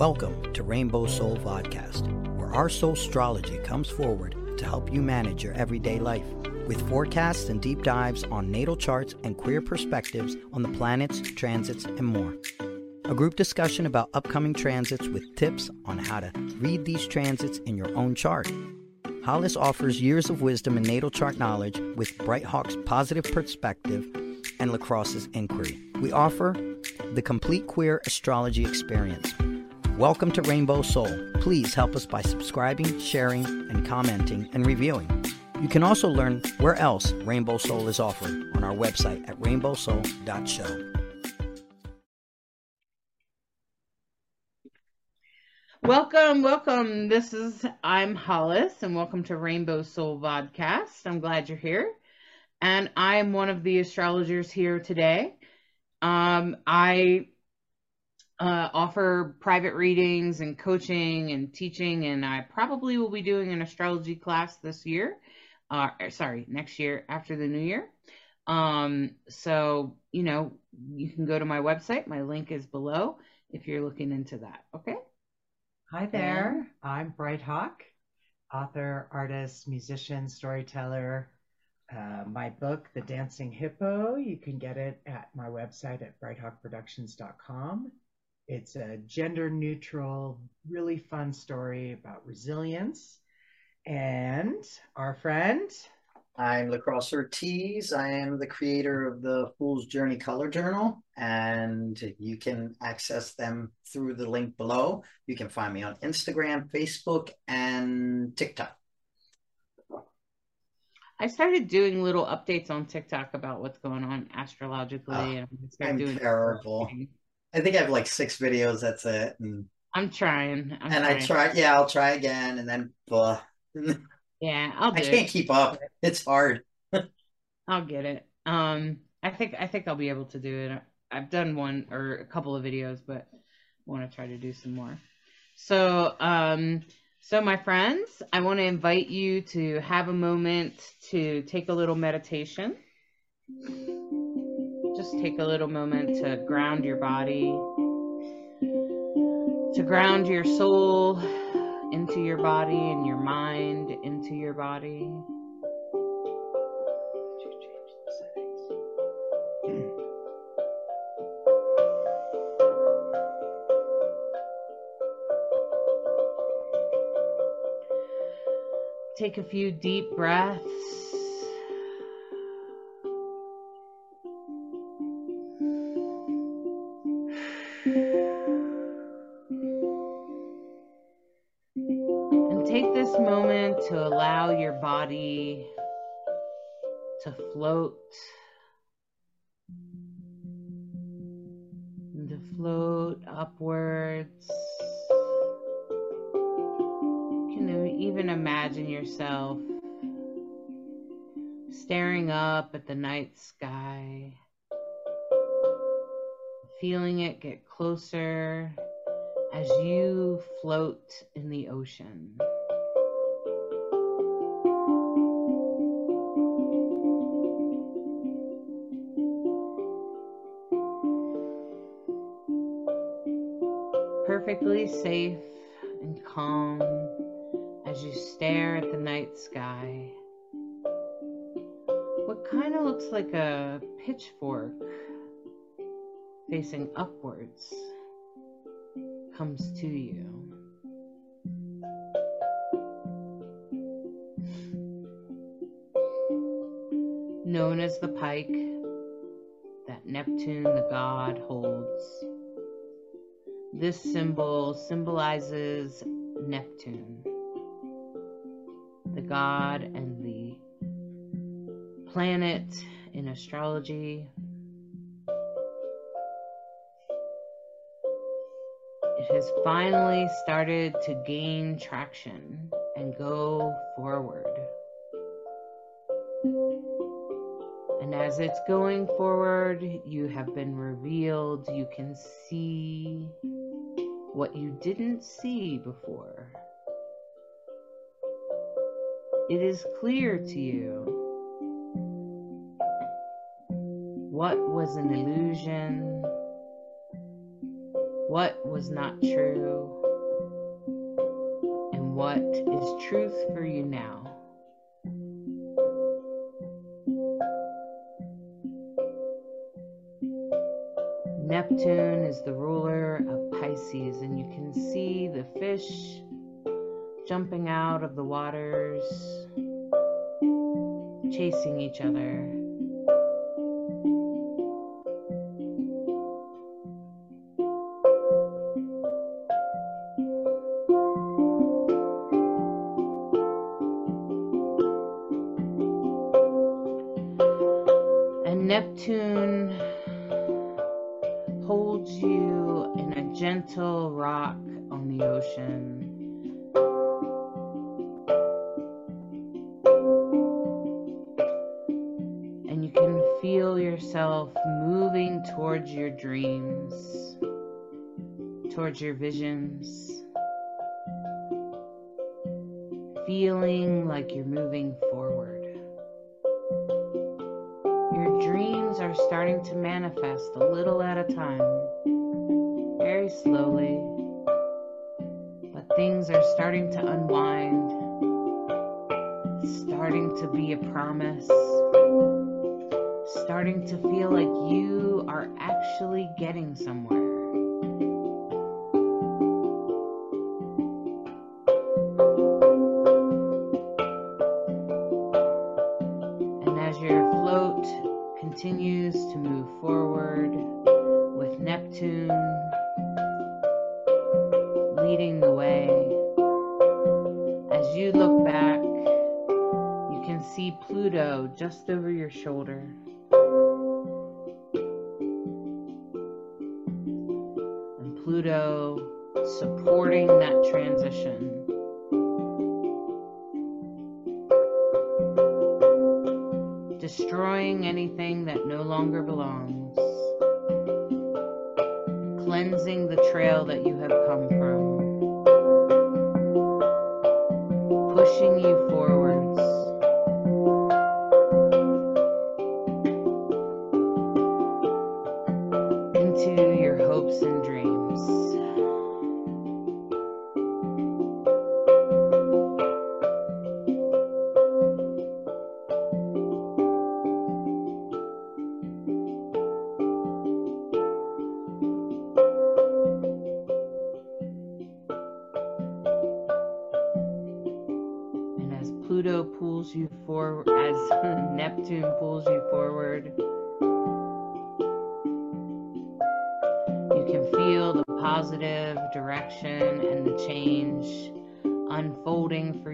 Welcome to Rainbow Soul Vodcast, where our Soulstrology comes forward to help you manage your everyday life with forecasts and deep dives on natal charts and queer perspectives on the planets, transits, and more. A group discussion about upcoming transits with tips on how to read these transits in your own chart. Hollis offers years of wisdom and natal chart knowledge with Bright Hawk's positive perspective and LeKross's inquiry. We offer the complete queer astrology experience. Welcome to Rainbow Soul. Please help us by subscribing, sharing, and commenting and reviewing. You can also learn where else Rainbow Soul is offered on our website at rainbowsoul.show. Welcome, welcome. This is I'm Hollis, and welcome to Rainbow Soul Vodcast. I'm glad you're here, and I'm one of the astrologers here today. Um, I uh, offer private readings and coaching and teaching, and I probably will be doing an astrology class this year. Uh, sorry, next year after the new year. Um, so you know, you can go to my website. My link is below if you're looking into that. Okay. Hi there. I'm Bright Hawk, author, artist, musician, storyteller. Uh, my book, The Dancing Hippo, you can get it at my website at brighthawkproductions.com. It's a gender neutral, really fun story about resilience. And our friend, I'm LeKross Ortiz. I am the creator of the Fool's Journey Color Journal, and you can access them through the link below. You can find me on Instagram, Facebook, and TikTok. I started doing little updates on TikTok about what's going on astrologically, Oh, and I I'm doing terrible. I think I have like six videos. That's it. And, I'm trying. I'm and I try, yeah, I'll try again, and then blah. Yeah, I'll I can't it. keep up. It's hard. I'll get it. Um, I think I think I'll be able to do it. I've done one or a couple of videos, but I want to try to do some more. So, um, so my friends, I want to invite you to have a moment to take a little meditation. Just take a little moment to ground your body, to ground your soul into your body and your mind into your body. Take a few deep breaths. Body to float. And to float upwards. You can even imagine yourself staring up at the night sky, feeling it get closer as you float in the ocean. Perfectly safe and calm as you stare at the night sky. What kind of looks like a pitchfork facing upwards comes to you. Known as the pike that Neptune the god holds. This symbol symbolizes Neptune, the god and the planet in astrology. It has finally started to gain traction and go forward. And as it's going forward, you have been revealed. You can see what you didn't see before. It is clear to you what was an illusion, what was not true, and what is truth for you now. Neptune is the ruler of Pisces, and you can see the fish jumping out of the waters, chasing each other. Your visions, feeling like you're moving forward. Your dreams are starting to manifest a little at a time, very slowly, but things are starting to unwind, starting to be a promise, starting to feel like you are actually getting somewhere. Shoulder.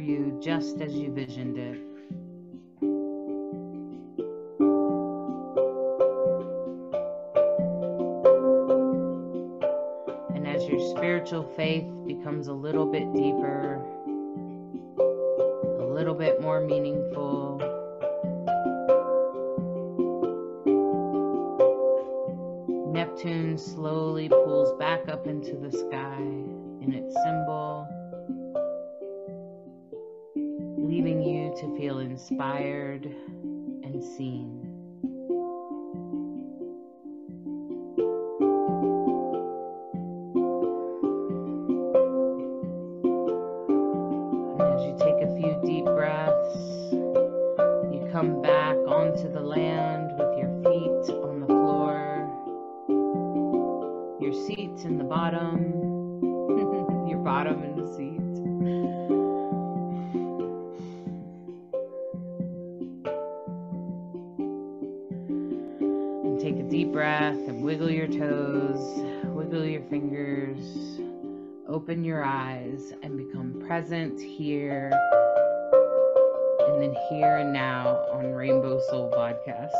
You just as you visioned it. And as your spiritual faith becomes a little bit deeper, a little bit more meaningful. Neptune slowly pulls back up into the sky in its symbol, to feel inspired and seen. And become present here and then here and now on Rainbow Soul Podcast.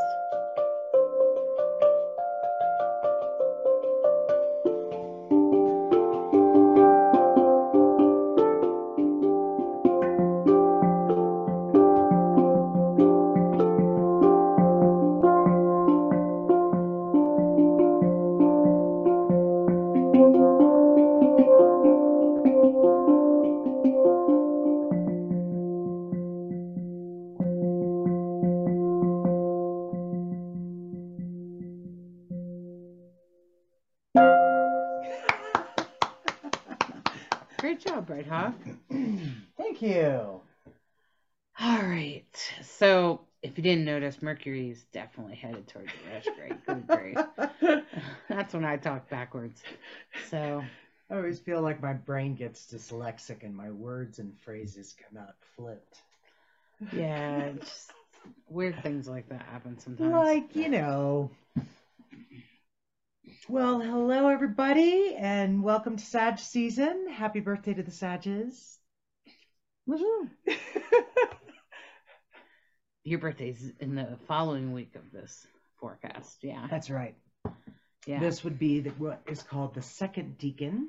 All right. So, if you didn't notice, Mercury is definitely headed towards the retrograde. That's when I talk backwards. So, I always feel like my brain gets dyslexic and my words and phrases come out flipped. yeah, just weird things like that happen sometimes. Like, you know. Well, hello everybody and welcome to Sag season. Happy birthday to the Sages. Woohoo. Your birthday's in the following week of this forecast. Yeah. That's right. Yeah. This would be the, what is called the second decan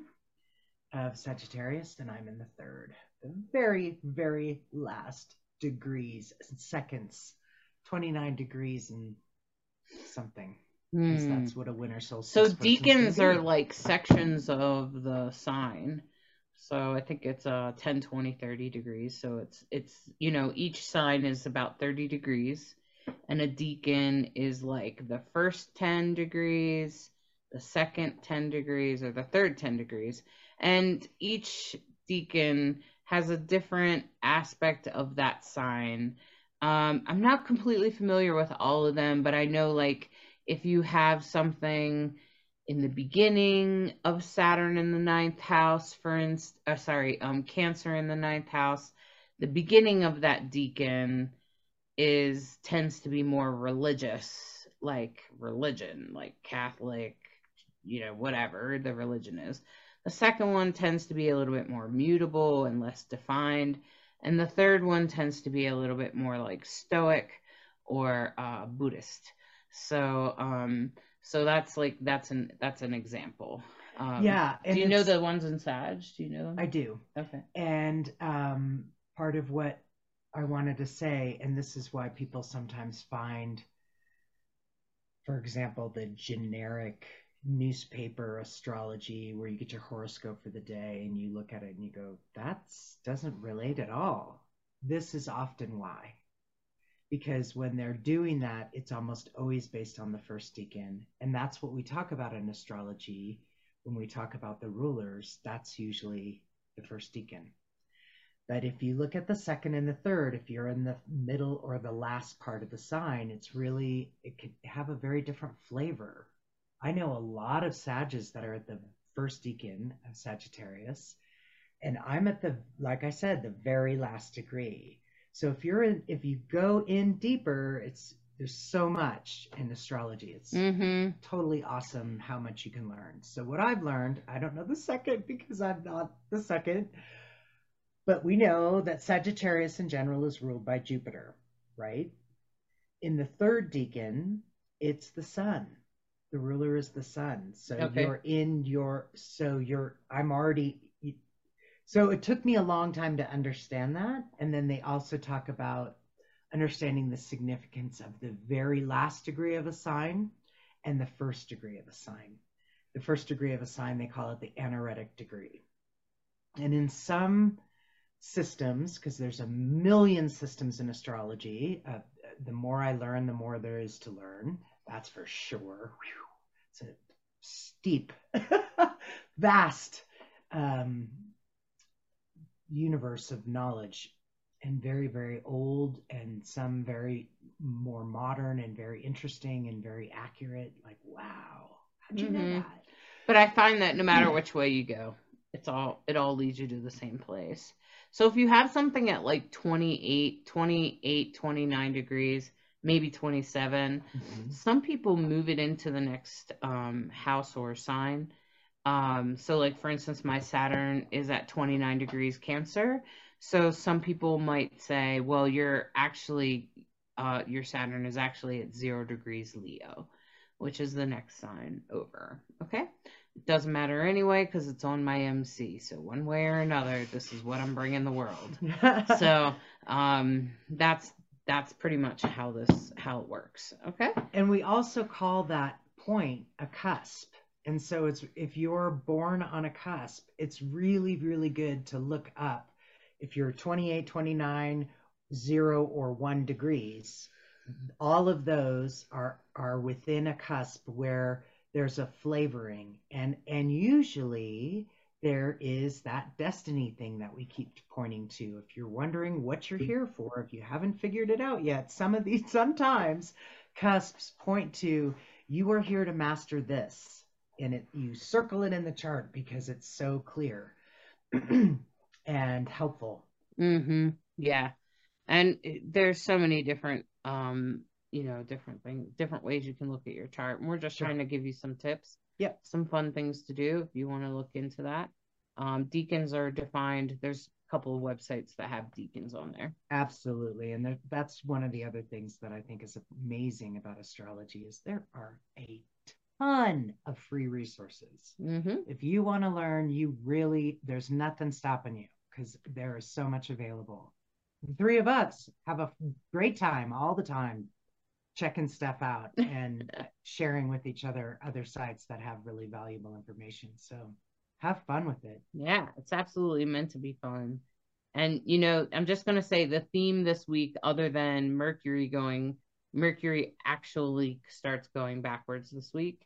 of Sagittarius, and I'm in the third. The very, very last degrees, seconds, 29 degrees and something. Hmm. That's what a winter solstice. So decans are like sections of the sign. So I think it's uh 10, 20, 30 degrees. So it's it's you know, each sign is about 30 degrees and a decan is like the first 10 degrees, the second 10 degrees or the third 10 degrees. And each decan has a different aspect of that sign. Um I'm not completely familiar with all of them, but I know like if you have something in the beginning of Saturn in the ninth house, for instance, uh, sorry, um, Cancer in the ninth house, the beginning of that decan is tends to be more religious, like religion, like Catholic, you know, whatever the religion is. The second one tends to be a little bit more mutable and less defined, and the third one tends to be a little bit more like Stoic or uh, Buddhist. So, um, so that's like that's an that's an example. Um, Yeah. Do you know the ones in Sag? Do you know them? I do. okay. And um, part of what I wanted to say, and this is why people sometimes find, for example, the generic newspaper astrology where you get your horoscope for the day and you look at it and you go, that doesn't relate at all. This is often why. Because when they're doing that, it's almost always based on the first decan. And that's what we talk about in astrology when we talk about the rulers. That's usually the first decan. But if you look at the second and the third, if you're in the middle or the last part of the sign, it's really, it could have a very different flavor. I know a lot of Sages that are at the first decan of Sagittarius, and I'm at the, like I said, the very last degree. So if you're in, if you go in deeper, it's, there's so much in astrology. It's Mm-hmm. totally awesome how much you can learn. So what I've learned, I don't know the second because I'm not the second, but we know that Sagittarius in general is ruled by Jupiter, right? In the third decan, it's the sun. The ruler is the sun. So Okay. you're in your so you're I'm already so it took me a long time to understand that and then they also talk about understanding the significance of the very last degree of a sign and the first degree of a sign. The first degree of a sign, they call it the anaretic degree. And in some systems, because there's a million systems in astrology, uh, the more I learn, the more there is to learn. That's for sure. It's a steep, vast um, universe of knowledge and very very old and some very more modern and very interesting and very accurate like wow how'd you know Mhm. that But I find that no matter which way you go, it's all it all leads you to the same place. So if you have something at like 28, 28, 29 degrees, maybe 27, Mhm. some people move it into the next um, house or sign. Um, so, like for instance, my Saturn is at 29 degrees Cancer. So some people might say, well, you're actually uh, your Saturn is actually at zero degrees Leo, which is the next sign over. Okay, it doesn't matter anyway because it's on my MC. So one way or another, this is what I'm bringing the world so um that's that's pretty much how this how it works okay and we also call that point a cusp and so it's if you're born on a cusp it's really really good to look up if you're 28 29 0 or 1 degrees all of those are are within a cusp where there's a flavoring and and usually there is that destiny thing that we keep pointing to. If you're wondering what you're here for, if you haven't figured it out yet, some of these sometimes cusps point to you are here to master this. And it you circle it in the chart because it's so clear and helpful. Mm-hmm. Yeah. And there's so many different um, you know, different things, different ways you can look at your chart. And we're just trying to give you some tips yeah Some fun things to do if you want to look into that. Um, decans are defined. There's a couple of websites that have decans on there. Absolutely. And that's one of the other things that I think is amazing about astrology is there are a ton of free resources. Mm-hmm. If you want to learn, you really, there's nothing stopping you because there is so much available. The three of us have a great time all the time checking stuff out and sharing with each other other sites that have really valuable information. So have fun with it. Yeah, it's absolutely meant to be fun. And you know, I'm just going to say the theme this week other than Mercury going Mercury actually starts going backwards this week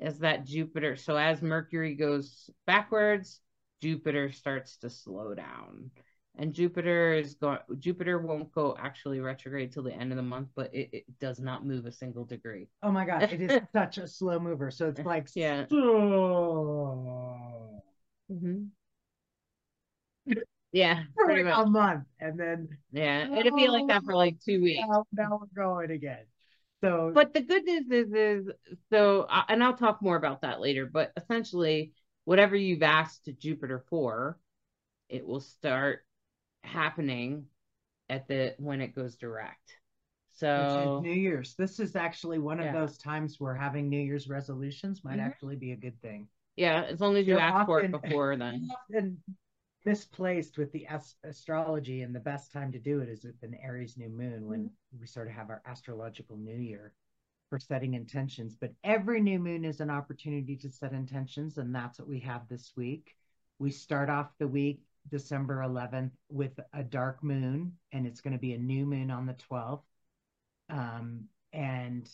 is that Jupiter. So as Mercury goes backwards, Jupiter starts to slow down and Jupiter is going. Jupiter won't go actually retrograde till the end of the month, but it, it does not move a single degree. Oh my god, it is such a slow mover. So it's like yeah. Mm-hmm. Yeah, for like a month, and then yeah, it'll be like that for like two weeks. Now, now we're going again. So, but the good news is, is so, uh, and I'll talk more about that later. But essentially, whatever you've asked Jupiter for, it will start happening at the when it goes direct. So New Year's. This is actually one of yeah. those times where having New Year's resolutions might mm-hmm. actually be a good thing. Yeah, as long as you You're ask often, for it before then. Often misplaced with the ast- astrology, and the best time to do it is with an Aries new moon when mm-hmm. we sort of have our astrological new year for setting intentions. But every new moon is an opportunity to set intentions, and that's what we have this week. We start off the week December 11th with a dark moon, and it's going to be a new moon on the 12th. Um, and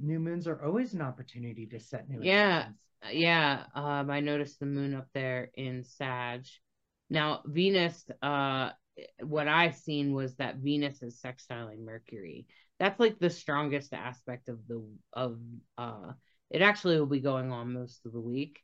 new moons are always an opportunity to set new yeah yeah um i noticed the moon up there in sag now venus uh what i've seen was that venus is sextiling mercury that's like the strongest aspect of the of uh it actually will be going on most of the week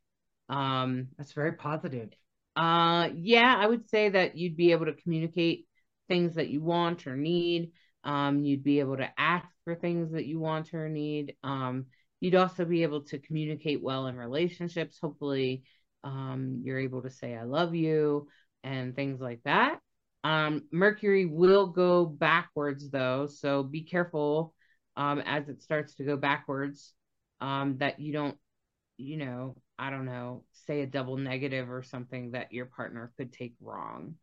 um, That's very positive. Uh, yeah, I would say that you'd be able to communicate things that you want or need. Um, you'd be able to ask for things that you want or need. Um, you'd also be able to communicate well in relationships. Hopefully, um, you're able to say, I love you and things like that. Um, Mercury will go backwards though, so be careful um, as it starts to go backwards um, that you don't, you know, I don't know, say a double negative or something that your partner could take wrong.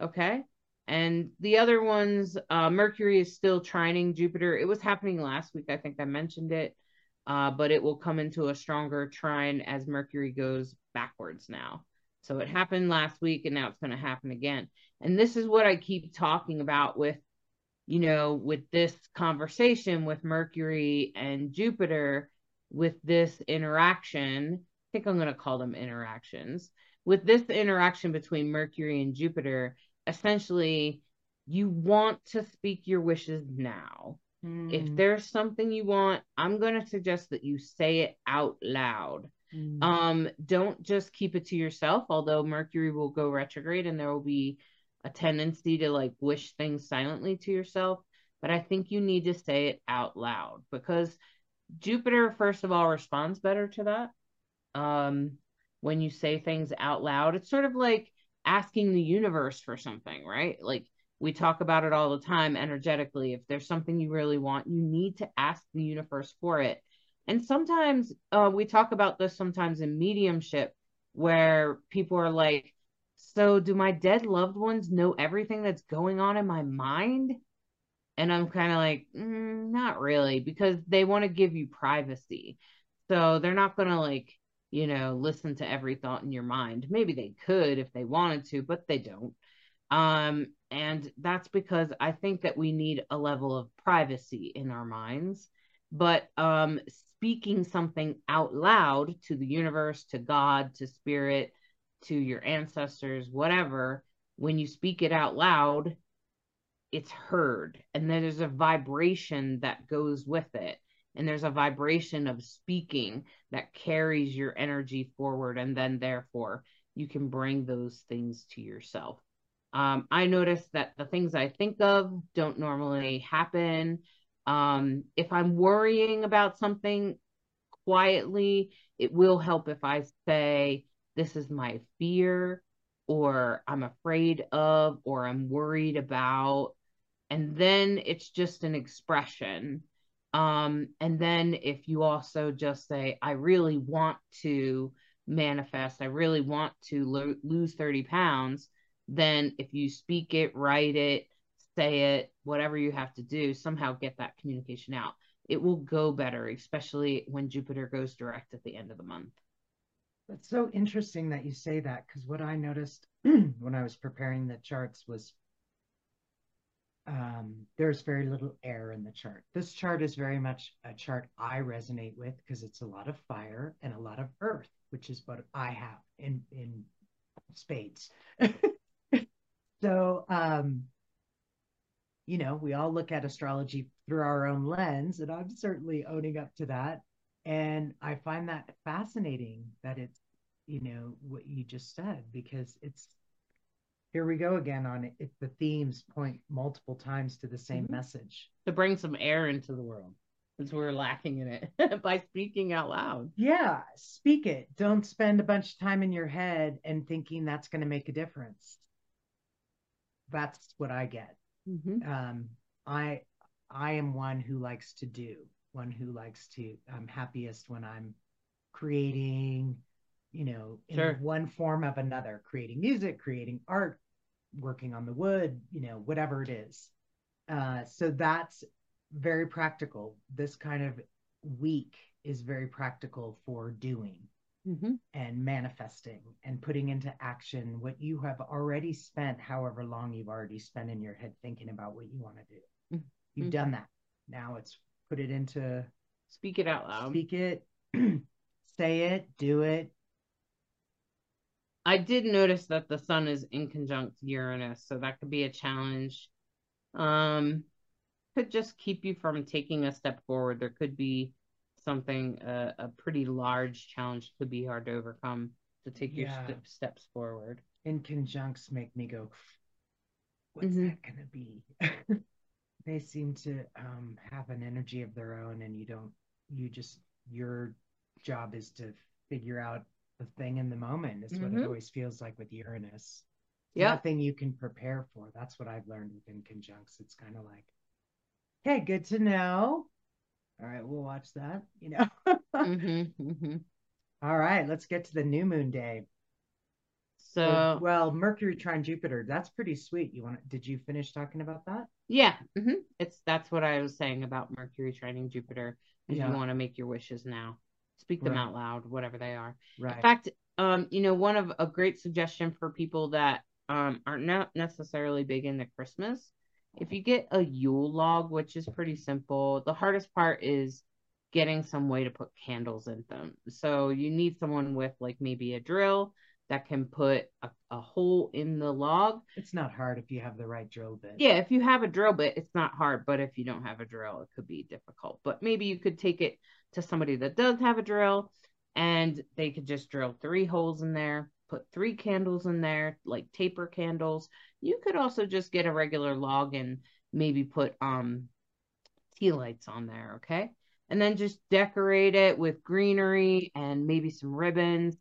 Okay. And the other ones, uh, Mercury is still trining Jupiter. It was happening last week. I think I mentioned it, uh, but it will come into a stronger trine as Mercury goes backwards now. So it happened last week and now it's going to happen again. And this is what I keep talking about with, you know, with this conversation with Mercury and Jupiter, with this interaction I think I'm going to call them interactions. With this interaction between Mercury and Jupiter, essentially, you want to speak your wishes now. Mm. If there's something you want, I'm going to suggest that you say it out loud. Mm. Um, don't just keep it to yourself, although Mercury will go retrograde and there will be a tendency to like wish things silently to yourself. But I think you need to say it out loud because Jupiter, first of all, responds better to that um, when you say things out loud. It's sort of like asking the universe for something, right? Like we talk about it all the time energetically. If there's something you really want, you need to ask the universe for it. And sometimes uh, we talk about this sometimes in mediumship where people are like, so do my dead loved ones know everything that's going on in my mind? And I'm kind of like, mm, not really, because they want to give you privacy. So they're not going to like you know, listen to every thought in your mind. Maybe they could if they wanted to, but they don't. Um, and that's because I think that we need a level of privacy in our minds. But um, speaking something out loud to the universe, to God, to spirit, to your ancestors, whatever, when you speak it out loud, it's heard. And then there's a vibration that goes with it. And there's a vibration of speaking that carries your energy forward. And then, therefore, you can bring those things to yourself. Um, I notice that the things I think of don't normally happen. Um, if I'm worrying about something quietly, it will help if I say, This is my fear, or I'm afraid of, or I'm worried about. And then it's just an expression. Um, and then if you also just say, I really want to manifest, I really want to lo- lose 30 pounds, then if you speak it, write it, say it, whatever you have to do, somehow get that communication out. It will go better, especially when Jupiter goes direct at the end of the month. That's so interesting that you say that because what I noticed when I was preparing the charts was um, there's very little air in the chart. This chart is very much a chart I resonate with because it's a lot of fire and a lot of earth, which is what I have in in spades. so um, you know, we all look at astrology through our own lens, and I'm certainly owning up to that. And I find that fascinating that it's, you know, what you just said, because it's here we go again on it. The themes point multiple times to the same mm-hmm. message to bring some air into the world because we're lacking in it by speaking out loud. Yeah, speak it. Don't spend a bunch of time in your head and thinking that's going to make a difference. That's what I get. Mm-hmm. Um, I I am one who likes to do, one who likes to. I'm happiest when I'm creating, you know, in sure. one form of another, creating music, creating art, working on the wood, you know, whatever it is. Uh, so that's very practical. This kind of week is very practical for doing mm-hmm. and manifesting and putting into action what you have already spent, however long you've already spent in your head thinking about what you want to do. Mm-hmm. You've done that. Now it's put it into speak it out loud. Speak it, say it, do it. I did notice that the sun is in conjunct Uranus, so that could be a challenge. Um, could just keep you from taking a step forward. There could be something uh, a pretty large challenge could be hard to overcome to take yeah. your st- steps forward. In conjuncts make me go, what's mm-hmm. that going to be? they seem to um, have an energy of their own, and you don't. You just your job is to figure out the thing in the moment. Is mm-hmm. what it mm-hmm. always feels like with Uranus. Yeah. Nothing you can prepare for. That's what I've learned within conjuncts. It's kind of like, hey, good to know all right, we'll watch that, you know. mm-hmm, mm-hmm. All right, let's get to the new moon day. So, well, Mercury trine Jupiter, that's pretty sweet. You want did you finish talking about that? Yeah. Mm-hmm. It's that's what I was saying about Mercury trining Jupiter. If yeah. you want to make your wishes now, speak them right. out loud, whatever they are. Right. In fact, um, you know, one of a great suggestion for people that um are not necessarily big into Christmas if you get a Yule log, which is pretty simple, the hardest part is getting some way to put candles in them. So you need someone with like maybe a drill that can put a, a hole in the log. It's not hard if you have the right drill bit. Yeah, if you have a drill bit, it's not hard. But if you don't have a drill, it could be difficult. But maybe you could take it to somebody that does have a drill and they could just drill three holes in there, put three candles in there, like taper candles. You could also just get a regular log and maybe put um tea lights on there, okay? And then just decorate it with greenery and maybe some ribbons.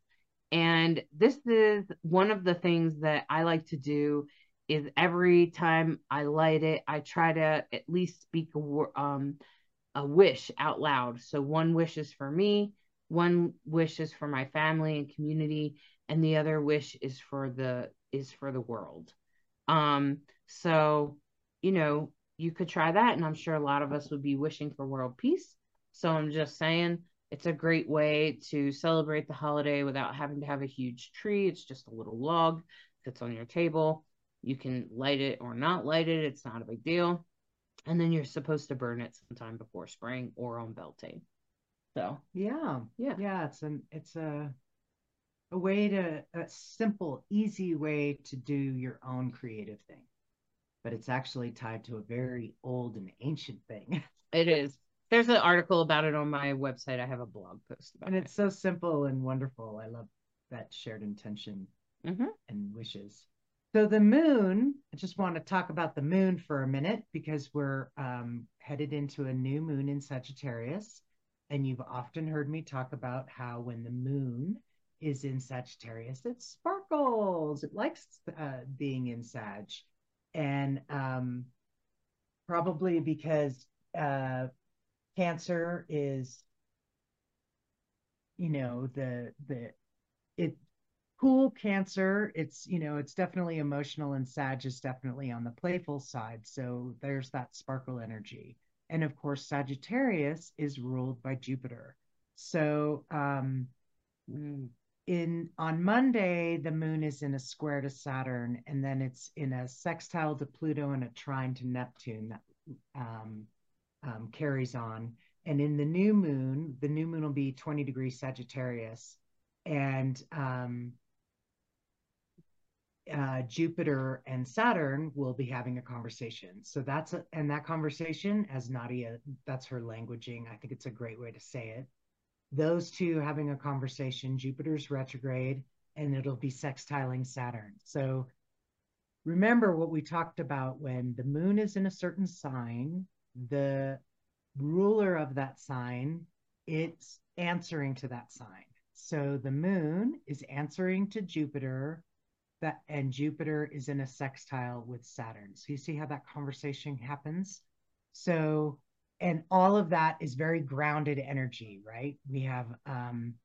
And this is one of the things that I like to do is every time I light it, I try to at least speak a um a wish out loud. So one wish is for me, one wish is for my family and community, and the other wish is for the is for the world um so you know you could try that and i'm sure a lot of us would be wishing for world peace so i'm just saying it's a great way to celebrate the holiday without having to have a huge tree it's just a little log that's on your table you can light it or not light it it's not a big deal and then you're supposed to burn it sometime before spring or on beltane So Yeah. Yeah. Yeah. It's an it's a a way to a simple, easy way to do your own creative thing. But it's actually tied to a very old and ancient thing. it is. There's an article about it on my website. I have a blog post about And it. And it's so simple and wonderful. I love that shared intention Mhm. and wishes. So the moon, I just want to talk about the moon for a minute because we're um, headed into a new moon in Sagittarius. And you've often heard me talk about how when the moon is in Sagittarius, it sparkles. It likes uh, being in Sag. And um, probably because uh, Cancer is, you know, the the it cool Cancer. It's you know, it's definitely emotional, and Sag is definitely on the playful side. So there's that sparkle energy, and of course, Sagittarius is ruled by Jupiter. So um, in on Monday, the moon is in a square to Saturn, and then it's in a sextile to Pluto and a trine to Neptune um, um, carries on. And in the new moon, the new moon will be 20 degrees Sagittarius, and um, uh, Jupiter and Saturn will be having a conversation. So that's a, and that conversation, as Nadia, that's her languaging. I think it's a great way to say it those two having a conversation, Jupiter's retrograde, and it'll be sextiling Saturn. So remember what we talked about when the moon is in a certain sign, the ruler of that sign, it's answering to that sign. So the moon is answering to Jupiter that and Jupiter is in a sextile with Saturn. So you see how that conversation happens? So and all of that is very grounded energy, right? We have um,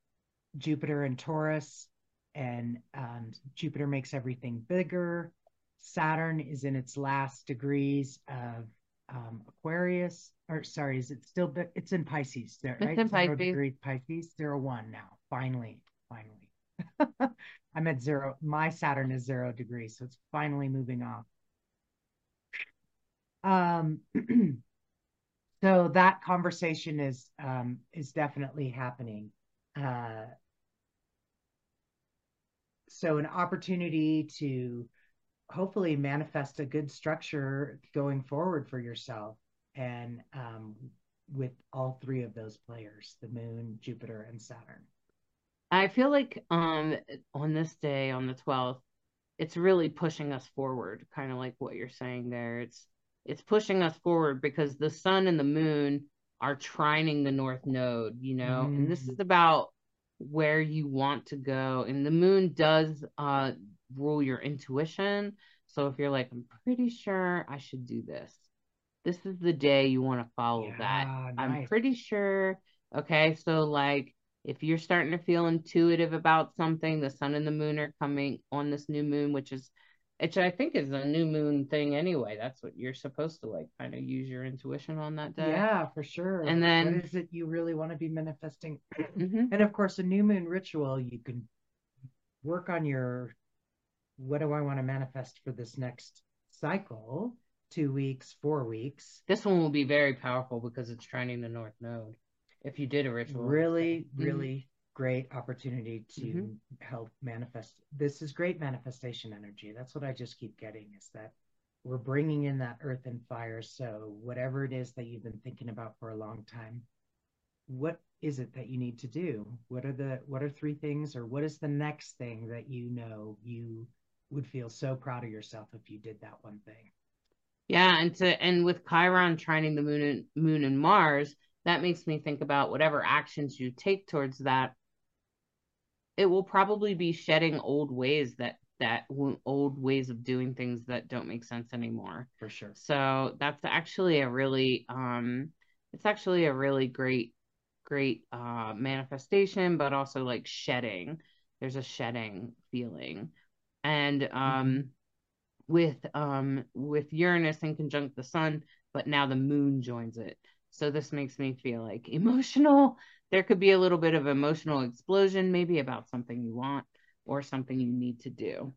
Jupiter and Taurus, and um, Jupiter makes everything bigger. Saturn is in its last degrees of um, Aquarius, or sorry, is it still? It's in Pisces, there, It's right? in Zero Pisces. Pisces, zero one now. Finally, finally, I'm at zero. My Saturn is zero degrees, so it's finally moving off. Um. so that conversation is um, is definitely happening. Uh, so an opportunity to hopefully manifest a good structure going forward for yourself, and um, with all three of those players, the Moon, Jupiter, and Saturn. I feel like um on this day on the 12th, it's really pushing us forward, kind of like what you're saying there. It's it's pushing us forward because the sun and the moon are trining the north node, you know, and this Mm. is about where you want to go. And the moon does uh rule your intuition. So if you're like, I'm pretty sure I should do this, this is the day you want to follow that. Yeah, I'm pretty sure. Okay, so like if you're starting to feel intuitive about something, the sun and the moon are coming on this new moon, which is which I think is a new moon thing anyway. That's what you're supposed to like kind of use your intuition on that day. Yeah, for sure. And then- what is it you really want to be manifesting? hmm And of course, a new moon ritual, you can work on your what do I want to manifest for this next cycle? Two weeks, four weeks. This one will be very powerful because it's trining the north node. If you did a ritual. Really, Mhm. really great opportunity to Mhm. help manifest. This is great manifestation energy. That's what I just keep getting is that we're bringing in that earth and fire. So, whatever it is that you've been thinking about for a long time, what is it that you need to do? What are the what are three things or what is the next thing that you know you would feel so proud of yourself if you did that one thing? Yeah, and to and with Chiron trining the moon and moon and Mars, that makes me think about whatever actions you take towards that. It will probably be shedding old ways that that old ways of doing things that don't make sense anymore. For sure. So that's actually a really um it's actually a really great great uh manifestation, but also like shedding. There's a shedding feeling. And um with um with Uranus in conjunct the sun, but now the moon joins it. So this makes me feel like emotional. There could be a little bit of emotional explosion, maybe about something you want or something you need to do.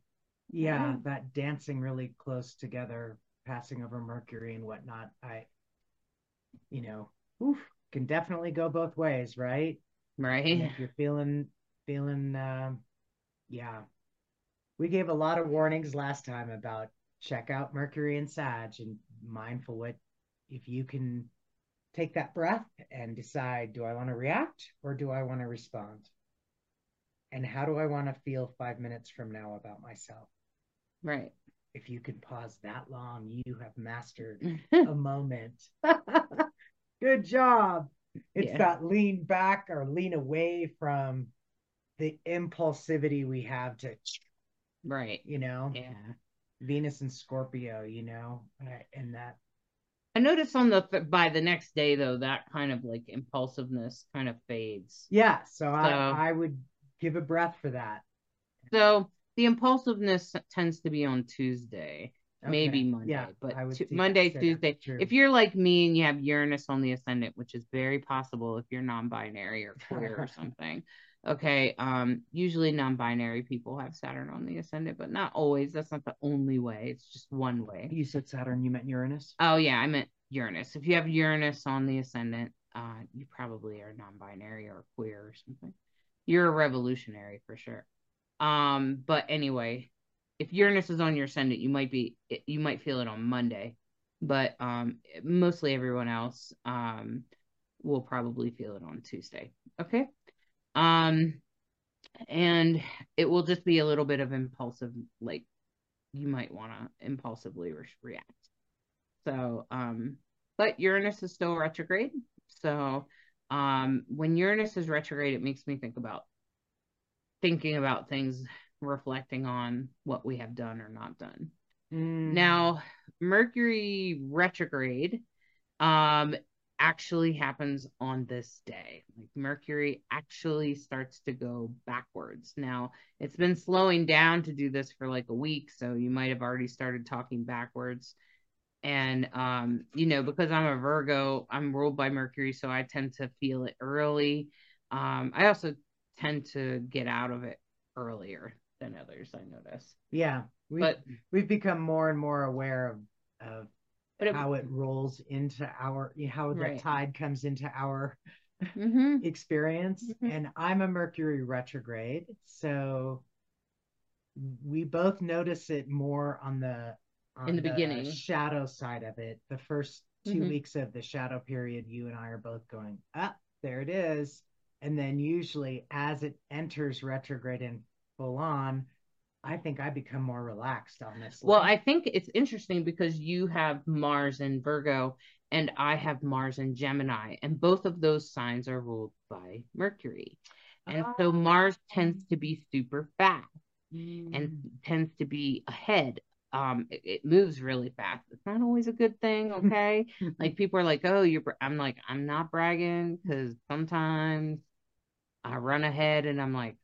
Yeah, that dancing really close together, passing over Mercury and whatnot. I, you know, oof, can definitely go both ways, right? And Right. if you're feeling feeling um yeah. We gave a lot of warnings last time about check out Mercury and Sag and mindful what if you can take that breath and decide do I want to react or do I want to respond? And how do I want to feel five minutes from now about myself? Right. If you can pause that long, you have mastered a moment. Good job. It's Yeah. that lean back or lean away from the impulsivity we have to, right. you know, Yeah. Venus and Scorpio, you know, and that. I noticed on the by the next day though that kind of like impulsiveness kind of fades. Yeah. So, So- I, I would give a breath for that. So the impulsiveness tends to be on Tuesday, maybe Monday, Yeah, but I would Tu- Monday, Tuesday. If you're like me and you have Uranus on the ascendant, which is very possible if you're non-binary or queer or something. Okay, um, usually non-binary people have Saturn on the ascendant, but not always. That's not the only way. It's just one way. You said Saturn, you meant Uranus? Oh yeah, I meant Uranus. If you have Uranus on the ascendant, uh, you probably are non-binary or queer or something. You're a revolutionary for sure. Um, but anyway, if Uranus is on your ascendant, you might be you might feel it on Monday, but um, mostly everyone else um will probably feel it on Tuesday. Okay. Um, and it will just be a little bit of impulsive, like you might want to impulsively re- react. So, um, but Uranus is still retrograde. So, um, when Uranus is retrograde, it makes me think about thinking about things, reflecting on what we have done or not done. Mm. Now, Mercury retrograde um actually happens on this day. Like Mercury actually starts to go backwards. Now, it's been slowing down to do this for like a week, so you might have already started talking backwards. And um, you know, because I'm a Virgo, I'm ruled by Mercury, so I tend to feel it early. Um, I also tend to get out of it earlier than others, I notice. yeah. We, But we've become more and more aware of, of but it, how it rolls into our how Right. tide comes into our Mhm. experience Mhm. and i'm a mercury retrograde so we both notice it more on the on In the beginning. shadow side of it the first 2 Mhm. weeks of the shadow period you and i are both going up there it is and then usually as it enters retrograde and full on i think i become more relaxed honestly Well, I think it's interesting because you have Mars in Virgo and I have Mars in Gemini, and both of those signs are ruled by Mercury. And so Mars tends to be super fast Mm. and tends to be ahead. Um, it, it moves really fast. It's not always a good thing, okay? like people are like, "Oh, you're," I'm like, I'm not bragging because sometimes I run ahead and I'm like,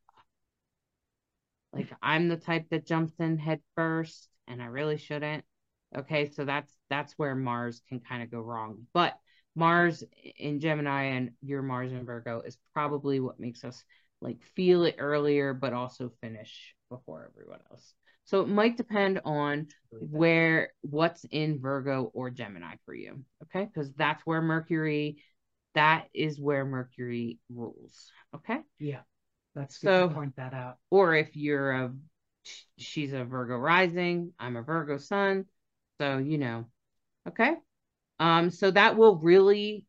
like I'm the type that jumps in head first, and I really shouldn't. Okay, so that's that's where Mars can kind of go wrong. But Mars in Gemini and your Mars in Virgo is probably what makes us like feel it earlier, but also finish before everyone else. So it might depend on where what's in Virgo or Gemini for you. Okay, because that's where Mercury, that is where Mercury rules. Okay yeah that's good So- to point that out or if you're a she's a Virgo rising, I'm a Virgo sun. So, you know. Okay? Um so that will really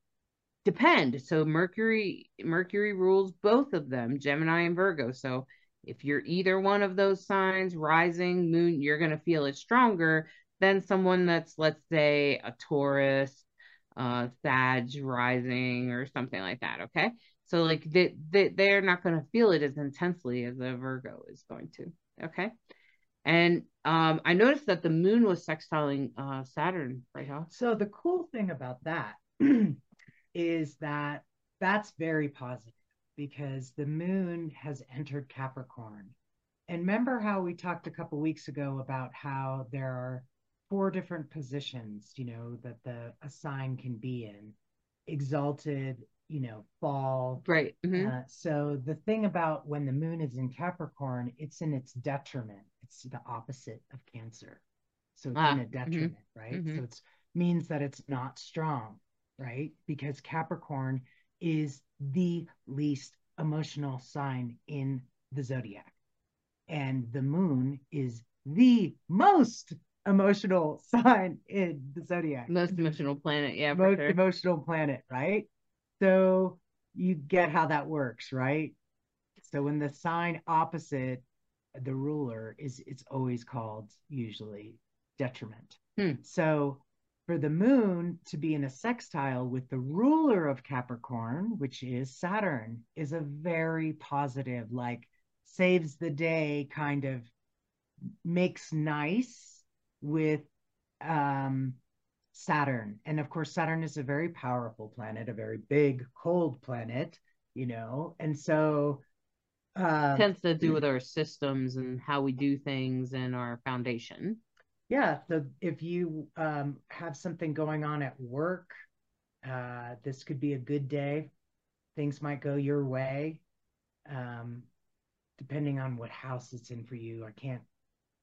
depend. So Mercury Mercury rules both of them, Gemini and Virgo. So if you're either one of those signs, rising, moon, you're going to feel it stronger than someone that's let's say a Taurus, uh Sag rising or something like that, okay? So like they, they they're not going to feel it as intensely as a Virgo is going to. Okay. And um I noticed that the moon was sextiling uh Saturn, right? Huh? So the cool thing about that is that that's very positive because the moon has entered Capricorn. And remember how we talked a couple weeks ago about how there are four different positions, you know, that the a sign can be in. Exalted, you know, fall. Right. mhm. Uh, so the thing about when the moon is in Capricorn, it's in its detriment. It's the opposite of Cancer. So it's Ah, in a mhm, detriment, right? mhm. So it means that it's not strong. right? Because Capricorn is the least emotional sign in the zodiac. And the moon is the most emotional sign in the zodiac. Most emotional planet, yeah. most sure. emotional planet, right? So you get how that works, right? So when the sign opposite the ruler is it's always called usually detriment. Hmm. So for the moon to be in a sextile with the ruler of Capricorn, which is Saturn, is a very positive, like saves the day kind of makes nice with um Saturn. And of course, Saturn is a very powerful planet, a very big, cold planet, you know. And so uh, tends to do with our systems and how we do things and our foundation. Yeah. So if you um, have something going on at work, uh, this could be a good day. Things might go your way, um, depending on what house it's in for you. I can't.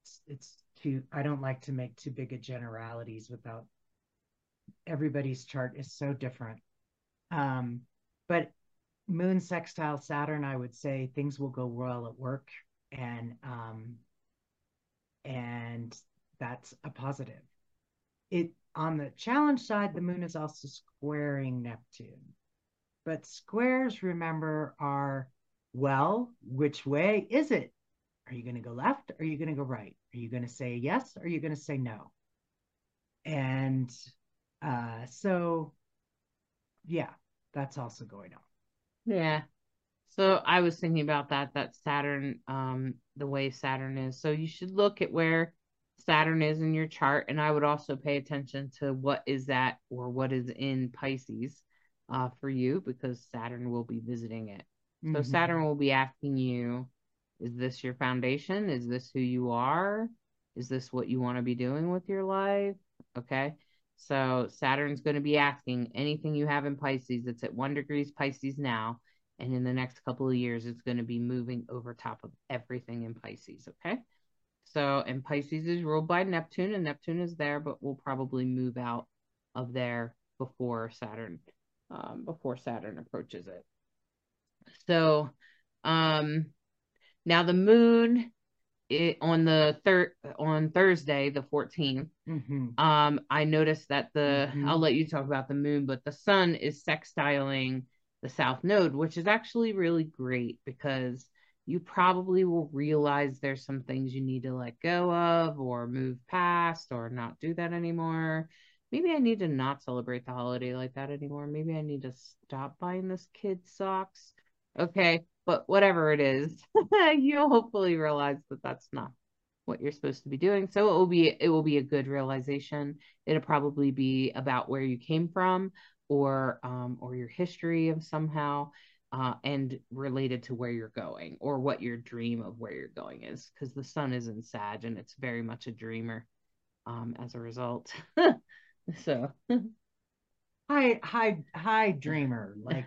It's, it's too. I don't like to make too big a generalities without. Everybody's chart is so different. Um, but moon sextile Saturn, I would say things will go well at work, and um, and that's a positive. It on the challenge side, the moon is also squaring Neptune, but squares, remember, are well, which way is it? Are you going to go left? Are you going to go right? Are you going to say yes? Or are you going to say no? And uh, so, yeah, that's also going on. Yeah. So I was thinking about that, that Saturn, um, the way Saturn is. So you should look at where Saturn is in your chart. And I would also pay attention to what is that or what is in Pisces uh, for you because Saturn will be visiting it. So mm-hmm. Saturn will be asking you, is this your foundation? Is this who you are? Is this what you want to be doing with your life? Okay. So Saturn's going to be asking anything you have in Pisces. It's at one degrees Pisces now. And in the next couple of years, it's going to be moving over top of everything in Pisces. Okay. So, and Pisces is ruled by Neptune, and Neptune is there, but will probably move out of there before Saturn, um, before Saturn approaches it. So, um, now the moon it, on the third on Thursday, the 14th, mm-hmm. um, I noticed that the mm-hmm. I'll let you talk about the moon, but the sun is sextiling the south node, which is actually really great because you probably will realize there's some things you need to let go of or move past or not do that anymore. Maybe I need to not celebrate the holiday like that anymore. Maybe I need to stop buying this kid socks. Okay, but whatever it is, you'll hopefully realize that that's not what you're supposed to be doing. So it will be it will be a good realization. It'll probably be about where you came from or um, or your history of somehow uh, and related to where you're going or what your dream of where you're going is because the sun is in Sag and it's very much a dreamer um, as a result. so high high high dreamer like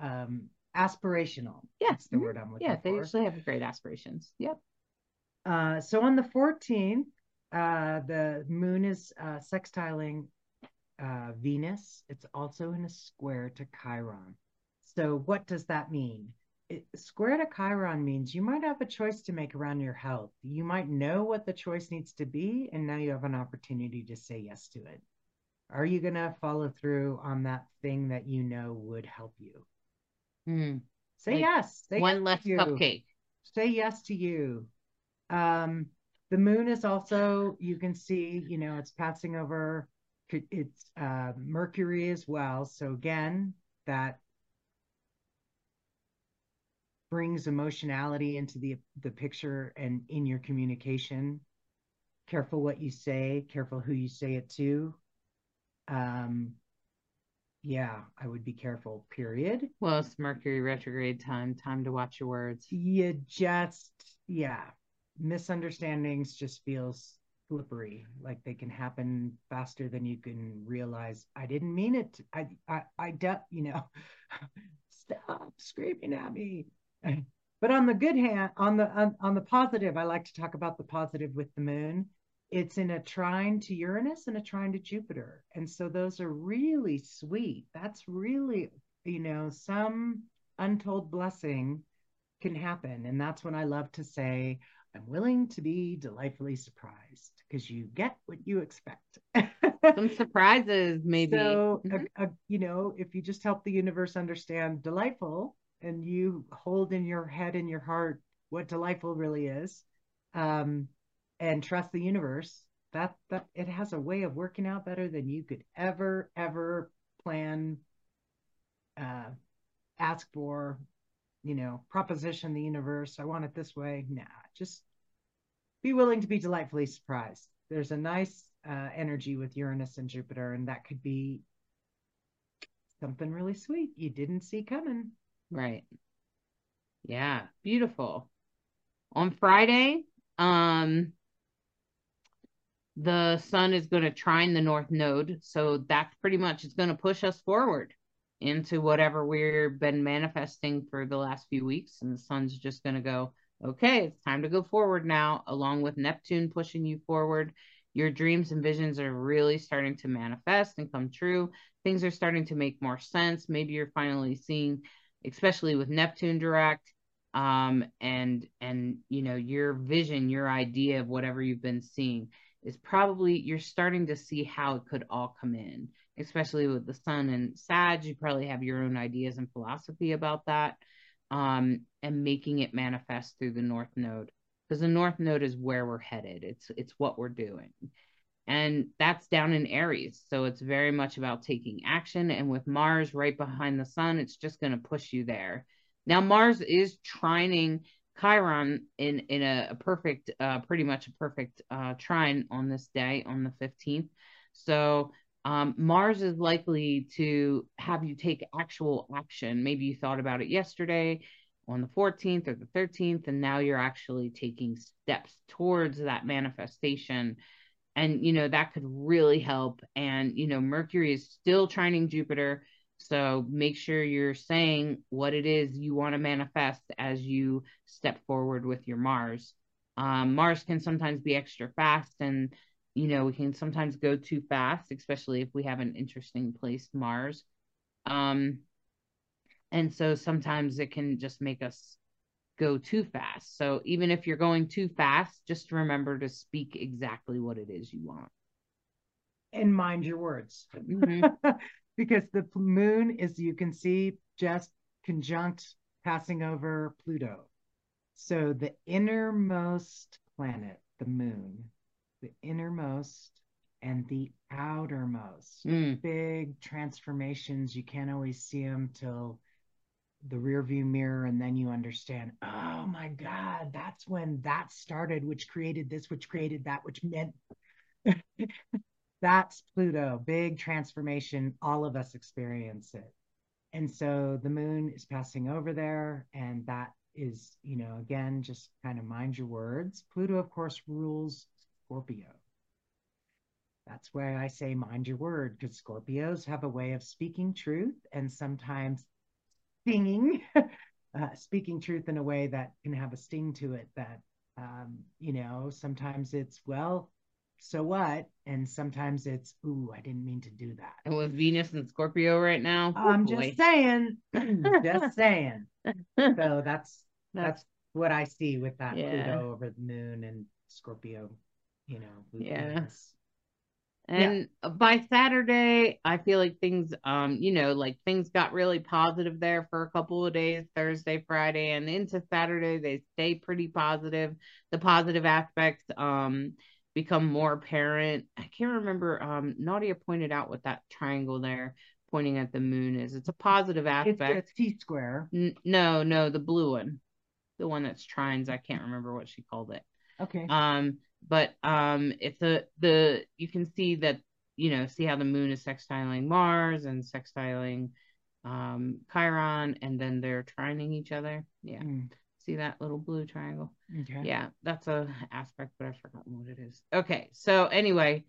um aspirational. Yes. that's the mm-hmm. word I'm looking yeah, for. Yeah, they usually have great aspirations. Yep. Uh, so on the 14th, uh, the moon is uh, sextiling uh, Venus. It's also in a square to Chiron. So what does that mean? It, square to Chiron means you might have a choice to make around your health. You might know what the choice needs to be, and now you have an opportunity to say yes to it. Are you going to follow through on that thing that you know would help you? Mm. Say like yes. Say one yes less cupcake. Say yes to you. Um, the moon is also, you can see, you know, it's passing over it's uh, Mercury as well. So again, that brings emotionality into the the picture and in your communication. Careful what you say. Careful who you say it to. Um, yeah, I would be careful, period. Well, it's Mercury retrograde time, time to watch your words. You just, yeah, misunderstandings just feels slippery, like they can happen faster than you can realize. I didn't mean it. I, I, I, de- you know, stop screaming at me. But on the good hand, on the on, on the positive, I like to talk about the positive with the moon it's in a trine to Uranus and a trine to Jupiter. And so those are really sweet. That's really, you know, some untold blessing can happen. And that's when I love to say, I'm willing to be delightfully surprised because you get what you expect. Some surprises, maybe. So, mm-hmm. a, a, you know, if you just help the universe understand delightful and you hold in your head and your heart what delightful really is, um, and trust the universe, that that it has a way of working out better than you could ever ever plan, uh, ask for, you know, proposition the universe. I want it this way. Nah, just be willing to be delightfully surprised. There's a nice uh, energy with Uranus and Jupiter, and that could be something really sweet you didn't see coming. Right. Yeah, beautiful. On Friday, um, the sun is going to trine the north node, so that's pretty much it's going to push us forward into whatever we've been manifesting for the last few weeks, and the sun's just going to go. Okay, it's time to go forward now, along with Neptune pushing you forward your dreams and visions are really starting to manifest and come true. Things are starting to make more sense. Maybe you're finally seeing, especially with Neptune direct, um, and and you know your vision, your idea of whatever you've been seeing is probably you're starting to see how it could all come in. Especially with the Sun and Sag, you probably have your own ideas and philosophy about that, um, and making it manifest through the North Node because the north node is where we're headed it's it's what we're doing and that's down in aries so it's very much about taking action and with mars right behind the sun it's just going to push you there now mars is trining chiron in in a, a perfect uh pretty much a perfect uh trine on this day on the 15th so um, Mars is likely to have you take actual action. Maybe you thought about it yesterday on the 14th or the 13th and now you're actually taking steps towards that manifestation. And you know that could really help. And you know mercury is still trining jupiter so make sure you're saying what it is you want to manifest as you step forward with your mars um, mars can sometimes be extra fast and you know we can sometimes go too fast especially if we have an interesting place mars um, and so sometimes it can just make us go too fast. So even if you're going too fast, just remember to speak exactly what it is you want. And mind your words. Mm-hmm. because the moon is, you can see, just conjunct passing over Pluto. So the innermost planet, the moon, the innermost and the outermost, mm. big transformations. You can't always see them till the rear view mirror and then you understand oh my god that's when that started which created this which created that which meant that's pluto big transformation all of us experience it. And so the moon is passing over there and that is you know again just kind of mind your words. Pluto of course rules scorpio. That's why i say mind your word because scorpios have a way of speaking truth and sometimes stinging, uh, speaking truth in a way that can have a sting to it that, um, you know, sometimes it's, well, so what? And sometimes it's, ooh, I didn't mean to do that. And with Venus and Scorpio right now, I'm oh, just saying, just saying. So that's, that's what I see with that yeah. Pluto over the moon and Scorpio, you know, yeah. Venus. And yeah. by Saturday, I feel like things, um, you know, like things got really positive there for a couple of days, Thursday, Friday, and into Saturday, they stay pretty positive. The positive aspects um become more apparent. I can't remember. Um, Nadia pointed out what that triangle there pointing at the moon is. It's a positive aspect. It's T square. N- no, no, the blue one, the one that's trines. I can't remember what she called it. Okay. Um, but um it's a the you can see that you know see how the moon is sextiling mars and sextiling um chiron and then they're trining each other yeah mm. See that little blue triangle okay yeah that's a aspect but i've forgotten what it is okay so anyway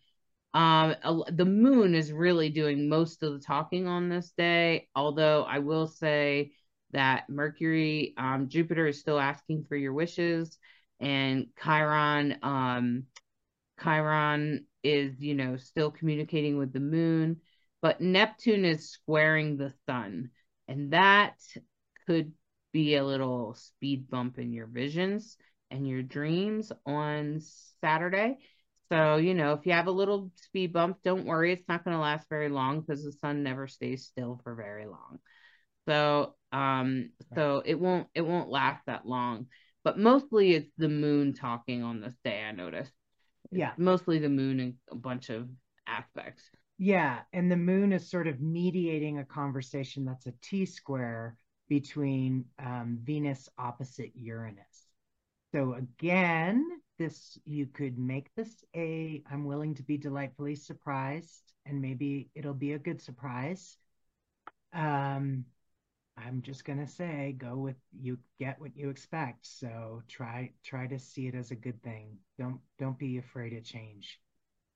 um the moon is really doing most of the talking on this day although i will say that mercury um jupiter is still asking for your wishes and Chiron, um, Chiron is, you know, still communicating with the moon, but Neptune is squaring the sun. And that could be a little speed bump in your visions and your dreams on Saturday. So, you know, if you have a little speed bump, don't worry. It's not going to last very long because the sun never stays still for very long. So, um, so it won't, it won't last that long, but mostly it's the moon talking on this day. I noticed. Yeah. Mostly the moon and a bunch of aspects. Yeah. And the moon is sort of mediating a conversation that's a T square between um, Venus opposite Uranus. So again, this you could make this a I'm willing to be delightfully surprised, and maybe it'll be a good surprise. Um, I'm just gonna say go with you get what you expect. So try try to see it as a good thing. Don't don't be afraid of change.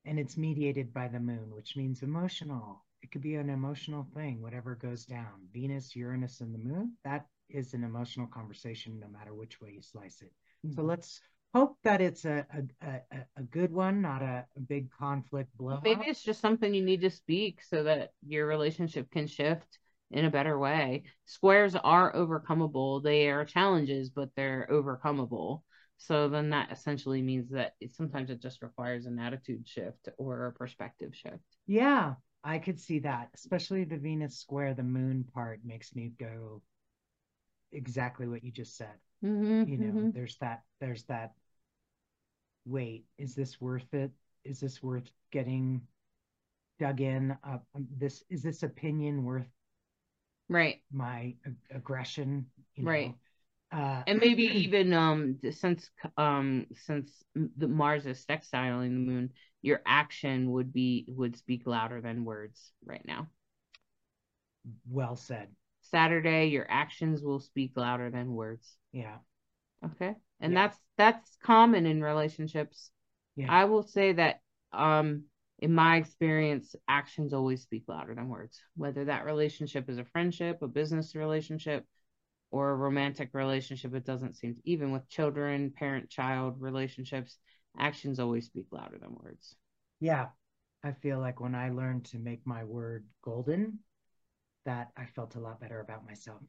And it's mediated by the moon, which means emotional. It could be an emotional thing, whatever goes down. Venus, Uranus, and the moon, that is an emotional conversation no matter which way you slice it. Mm-hmm. So let's hope that it's a a, a, a good one, not a, a big conflict blow. Maybe it's just something you need to speak so that your relationship can shift in a better way. Squares are overcomable. They are challenges, but they're overcomable. So then that essentially means that it, sometimes it just requires an attitude shift or a perspective shift. Yeah, I could see that, especially the Venus square, the moon part makes me go exactly what you just said. Mm-hmm, you know, mm-hmm. there's that, there's that. Wait, is this worth it? Is this worth getting dug in? Uh, this is this opinion worth right my ag- aggression you know? right uh, and maybe even um since um since the mars is sextiling the moon your action would be would speak louder than words right now well said saturday your actions will speak louder than words yeah okay and yeah. that's that's common in relationships yeah. i will say that um in my experience, actions always speak louder than words. Whether that relationship is a friendship, a business relationship, or a romantic relationship, it doesn't seem, even with children, parent child relationships, actions always speak louder than words. Yeah. I feel like when I learned to make my word golden, that I felt a lot better about myself.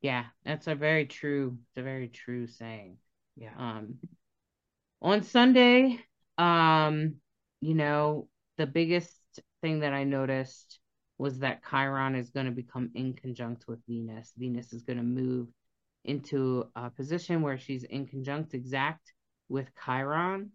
Yeah, that's a very true, it's a very true saying. Yeah. Um, on Sunday, um, you know, the biggest thing that I noticed was that Chiron is going to become in conjunct with Venus. Venus is going to move into a position where she's in conjunct exact with Chiron.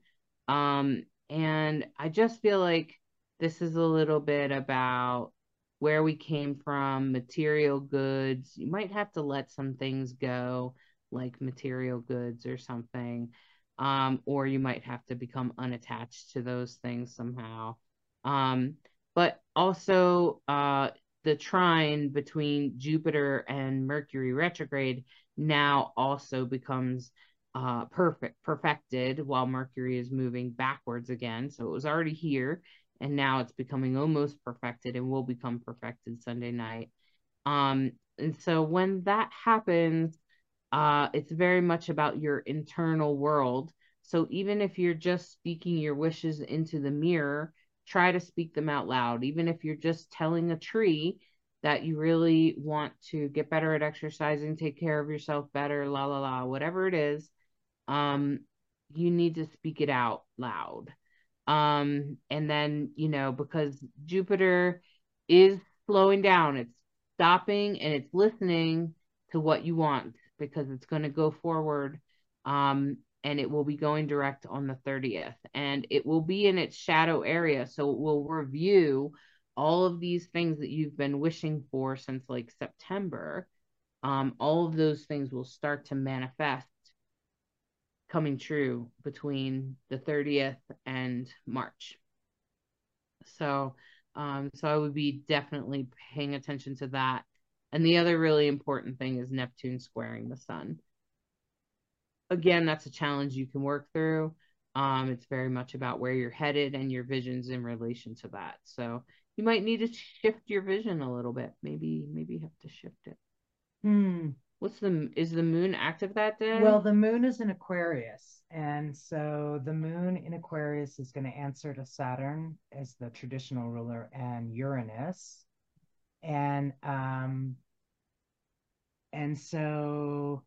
Um, and I just feel like this is a little bit about where we came from, material goods. You might have to let some things go, like material goods or something. Um, or you might have to become unattached to those things somehow. Um, but also uh, the trine between Jupiter and Mercury retrograde now also becomes uh, perfect perfected while Mercury is moving backwards again. So it was already here, and now it's becoming almost perfected and will become perfected Sunday night. Um, and so when that happens, uh, it's very much about your internal world. So even if you're just speaking your wishes into the mirror, try to speak them out loud, even if you're just telling a tree that you really want to get better at exercising, take care of yourself better, la la la, whatever it is, um, you need to speak it out loud. Um, and then, you know, because Jupiter is slowing down, it's stopping and it's listening to what you want because it's going to go forward um, and it will be going direct on the 30th and it will be in its shadow area so it will review all of these things that you've been wishing for since like september. Um, all of those things will start to manifest coming true between the 30th and march. So um, so i would be definitely paying attention to that. And the other really important thing is neptune squaring the sun again, that's a challenge you can work through. Um, it's very much about where you're headed and your visions in relation to that. So you might need to shift your vision a little bit. Maybe, maybe you have to shift it. Hmm. What's the is the moon active that day? Well, the moon is in Aquarius. And so the moon in Aquarius is going to answer to Saturn as the traditional ruler and Uranus. And um and so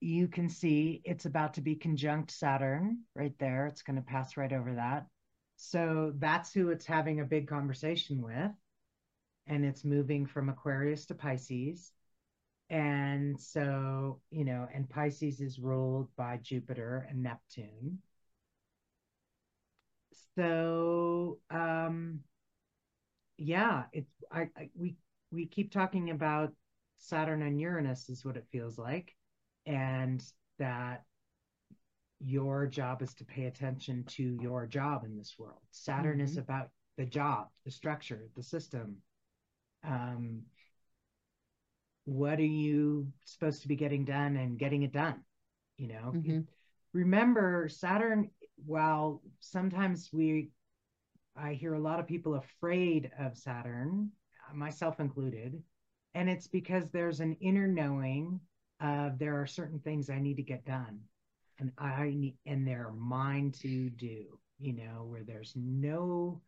you can see it's about to be conjunct Saturn right there. It's going to pass right over that. So that's who it's having a big conversation with. And it's moving from Aquarius to Pisces. And so, you know, and Pisces is ruled by Jupiter and Neptune. So, um, yeah, it's I, I we we keep talking about Saturn and Uranus is what it feels like, and that your job is to pay attention to your job in this world. Saturn mm-hmm. is about the job, the structure, the system. Um, what are you supposed to be getting done and getting it done? You know, mm-hmm. remember Saturn, while sometimes we, I hear a lot of people afraid of Saturn, myself included, and it's because there's an inner knowing of there are certain things I need to get done and I need and they're mine to do, you know, where there's no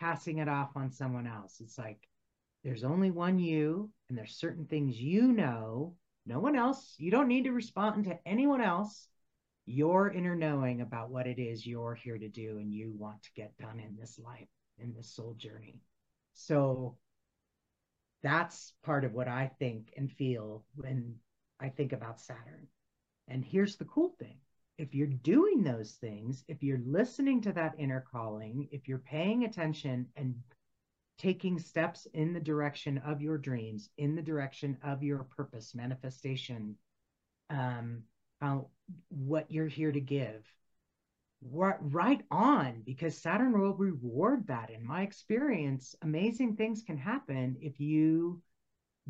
passing it off on someone else. It's like there's only one you, and there's certain things you know, no one else. You don't need to respond to anyone else. Your inner knowing about what it is you're here to do and you want to get done in this life, in this soul journey. So that's part of what I think and feel when I think about Saturn. And here's the cool thing if you're doing those things, if you're listening to that inner calling, if you're paying attention and taking steps in the direction of your dreams, in the direction of your purpose, manifestation, um, what you're here to give, right, right on, because Saturn will reward that. In my experience, amazing things can happen if you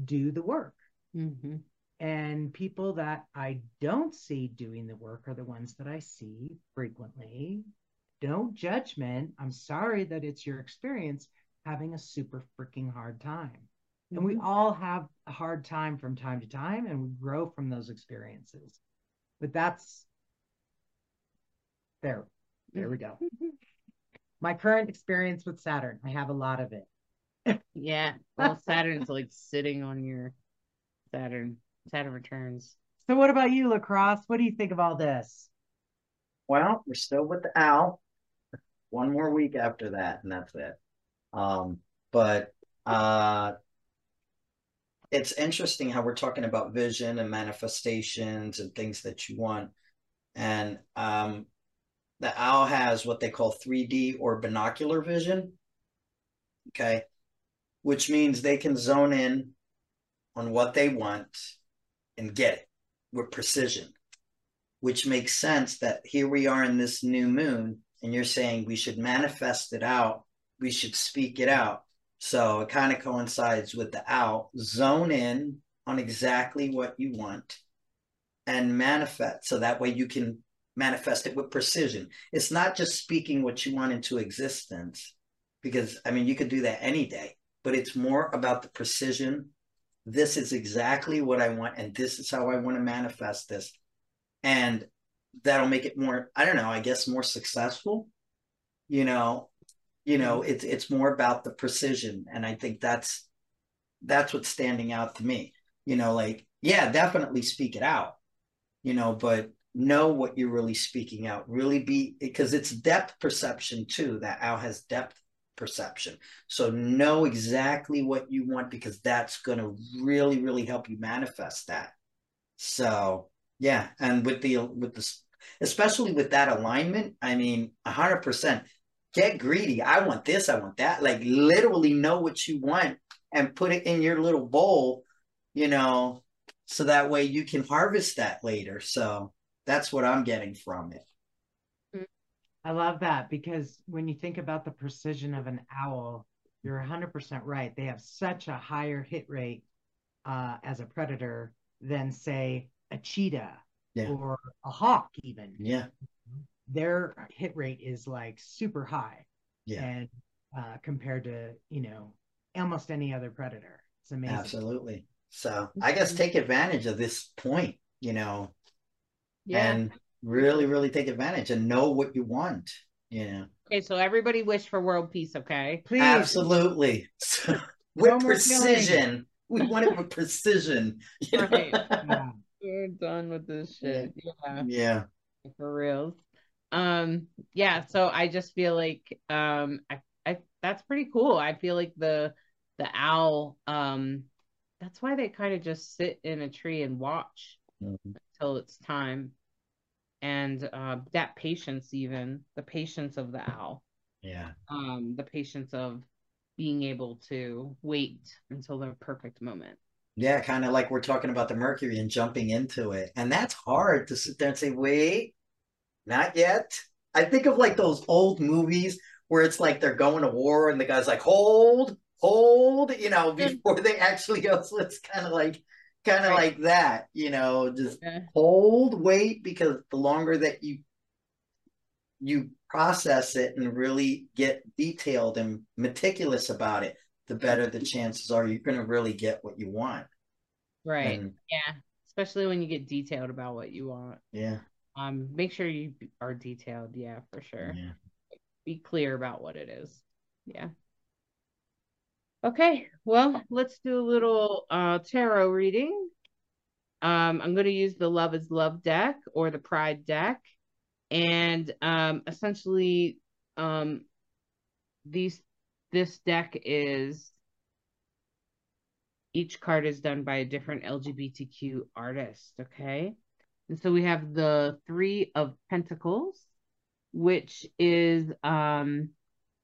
do the work. Mm-hmm. And people that I don't see doing the work are the ones that I see frequently. No judgment. I'm sorry that it's your experience having a super freaking hard time. Mm-hmm. And we mm-hmm. all have a hard time from time to time and we grow from those experiences. But that's there. There we go. My current experience with Saturn, I have a lot of it. yeah. Well, Saturn's like sitting on your Saturn. Saturn returns. So, what about you, LeKross? What do you think of all this? Well, we're still with the owl. One more week after that, and that's it. Um, but uh, it's interesting how we're talking about vision and manifestations and things that you want. And um, the owl has what they call 3D or binocular vision. Okay. Which means they can zone in on what they want and get it with precision, which makes sense that here we are in this new moon, and you're saying we should manifest it out, we should speak it out. So it kind of coincides with the out, zone in on exactly what you want and manifest. So that way you can manifest it with precision. It's not just speaking what you want into existence, because I mean, you could do that any day, but it's more about the precision this is exactly what I want, and this is how I want to manifest this. And that'll make it more, I don't know, I guess more successful. You know, you know, mm-hmm. it's it's more about the precision. And I think that's that's what's standing out to me. You know, like, yeah, definitely speak it out, you know, but know what you're really speaking out. Really be because it's depth perception too. That owl has depth perception. So know exactly what you want because that's going to really, really help you manifest that. So yeah, and with the with the especially with that alignment, I mean, hundred percent. Get greedy. I want this. I want that. Like literally know what you want and put it in your little bowl. You know, so that way you can harvest that later. So that's what I'm getting from it. I love that because when you think about the precision of an owl, you're 100% right. They have such a higher hit rate uh, as a predator than, say, a cheetah yeah. or a hawk, even. Yeah. Their hit rate is like super high. Yeah. And uh, compared to, you know, almost any other predator. It's amazing. Absolutely. So I guess Mhm. take advantage of this point, you know, Yeah. and really, really take advantage and know what you want. You know, Okay, so everybody wish for world peace, okay? Please. absolutely. So, with No precision. We want it with precision. Right. Yeah. We're done with this shit. Yeah. Yeah. for real. Um, yeah, so I just feel like um I, I that's pretty cool. I feel like the the owl, um, that's why they kind of just sit in a tree and watch Mhm. until it's time. And uh that patience even, the patience of the owl, Yeah. um, the patience of being able to wait until the perfect moment. Yeah, kind of like we're talking about the Mercury and jumping into it. And that's hard to sit there and say, wait, not yet. I think of like those old movies where it's like they're going to war and the guy's like, hold, hold, you know, before they actually go. So it's kind of like, kind of Right. like that, you know, just Yeah. hold, wait, because the longer that you you process it and really get detailed and meticulous about it, the better the chances are you're going to really get what you want. Right. And Yeah. Especially when you get detailed about what you want. yeah, Um, make sure you are detailed. Yeah, for sure. yeah. Be clear about what it is. Yeah. Okay, well, let's do a little uh tarot reading. Um, I'm going to use the Love is Love deck or the Pride deck. And um essentially um these this deck is each card is done by a different LGBTQ artist, okay? And so we have the 3 of Pentacles, which is um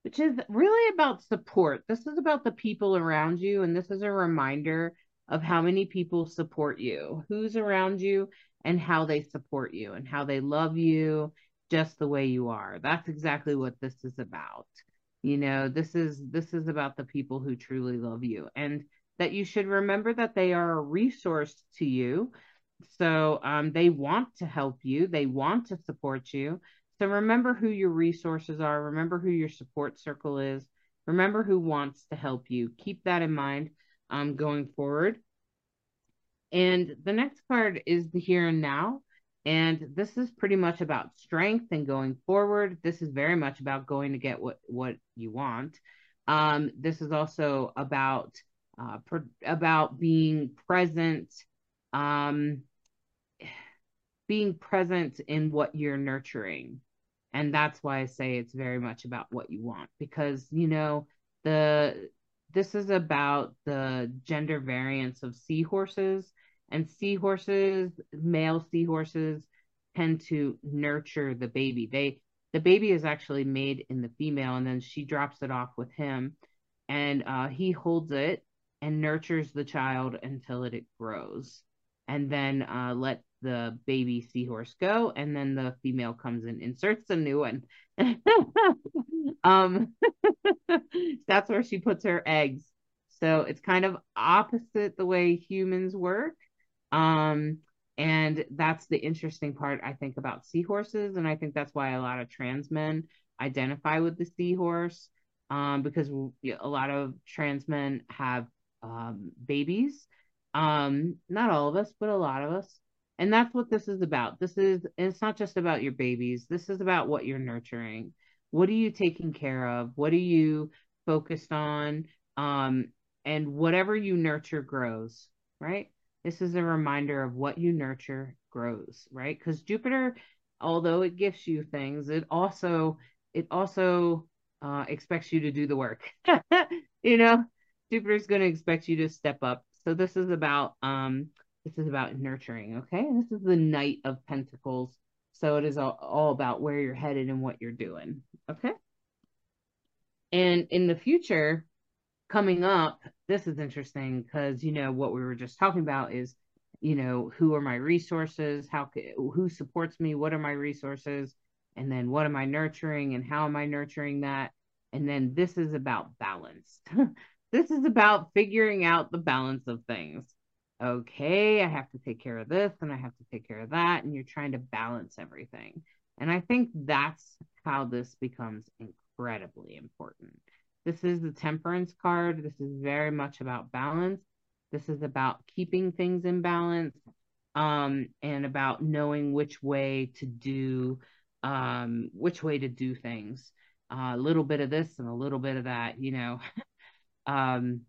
which is really about support. This is about the people around you and this is a reminder of how many people support you, who's around you and how they support you and how they love you just the way you are. That's exactly what this is about. You know, this is this is about the people who truly love you and that you should remember that they are a resource to you. So um, they want to help you, they want to support you. So remember who your resources are, remember who your support circle is, remember who wants to help you. Keep that in mind um, going forward. And the next card is the here and now. And this is pretty much about strength and going forward. This is very much about going to get what, what you want. Um, this is also about uh, about being present, um, being present in what you're nurturing. And that's why I say it's very much about what you want because, you know, the this is about the gender variance of seahorses and seahorses, male seahorses tend to nurture the baby. They the baby is actually made in the female and then she drops it off with him and uh, he holds it and nurtures the child until it, it grows and then uh, let the baby seahorse go and then the female comes and inserts a new one. Um that's where she puts her eggs. So it's kind of opposite the way humans work. Um and that's the interesting part i think about seahorses and i think that's why a lot of trans men identify with the seahorse um because a lot of trans men have um babies. Um not all of us but a lot of us and that's what this is about. This is it's not just about your babies. This is about what you're nurturing. What are you taking care of? What are you focused on? Um and whatever you nurture grows right? This is a reminder of what you nurture grows right? Because jupiter although it gifts you things it also it also uh, expects you to do the work. You know jupiter's going to expect you to step up. So this is about um this is about nurturing okay? This is the knight of pentacles. So it is all, all about where you're headed and what you're doing okay? And in the future coming up this is interesting because you know what we were just talking about is you know who are my resources? How who supports me? What are my resources? And then what am i nurturing and how am i nurturing that? And then this is about balance. This is about figuring out the balance of things okay i have to take care of this and i have to take care of that and you're trying to balance everything and i think that's how this becomes incredibly important this is the temperance card. This is very much about balance. This is about keeping things in balance um, and about knowing which way to do um, which way to do things. Uh, a little bit of this and a little bit of that, you know. um,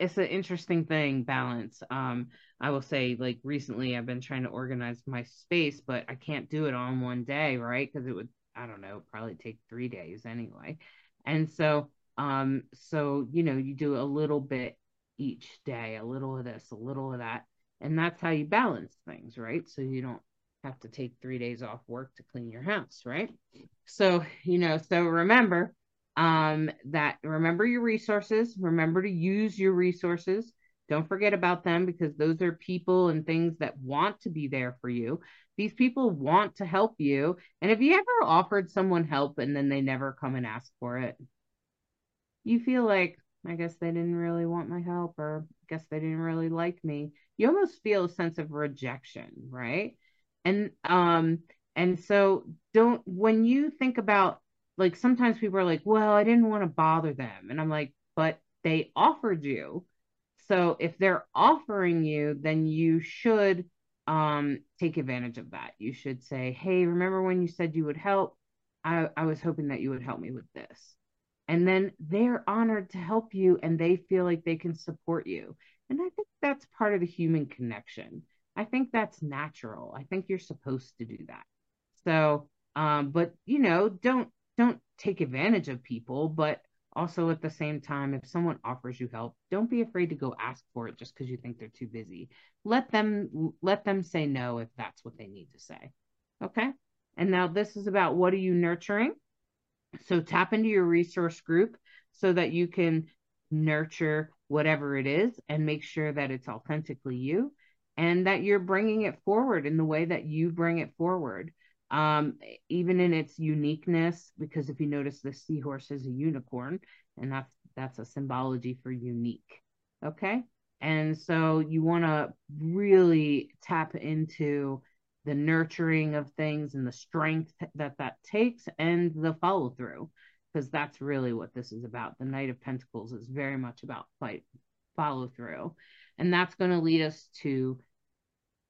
it's an interesting thing, balance. Um, I will say, like recently, I've been trying to organize my space, but I can't do it on one day, right? Because it would, I don't know, probably take three days anyway. And so, um, so you know, you do a little bit each day, a little of this, a little of that, and that's how you balance things, right? So you don't have to take three days off work to clean your house, right? So, you know, so remember um, that remember your resources, remember to use your resources. Don't forget about them because those are people and things that want to be there for you. These people want to help you. And have you ever offered someone help and then they never come and ask for it? You feel like, I guess they didn't really want my help, or I guess they didn't really like me. You almost feel a sense of rejection, right? And um, and so don't when you think about like sometimes people are like, well, I didn't want to bother them. And I'm like, but they offered you. So if they're offering you, then you should um, take advantage of that. You should say, hey, remember when you said you would help? I, I was hoping that you would help me with this. And then they're honored to help you and they feel like they can support you. And I think that's part of the human connection. I think that's natural. I think you're supposed to do that. So, um, but you know, don't don't take advantage of people, but also at the same time, if someone offers you help, don't be afraid to go ask for it just because you think they're too busy. Let them let them say no if that's what they need to say. Okay. And now this is about what are you nurturing? So tap into your resource group so that you can nurture whatever it is and make sure that it's authentically you and that you're bringing it forward in the way that you bring it forward um, even in its uniqueness, because if you notice, the seahorse is a unicorn, and that's that's a symbology for unique. Okay, and so you want to really tap into the nurturing of things and the strength that that takes, and the follow through, because that's really what this is about. The Knight of Pentacles is very much about fight follow through, and that's going to lead us to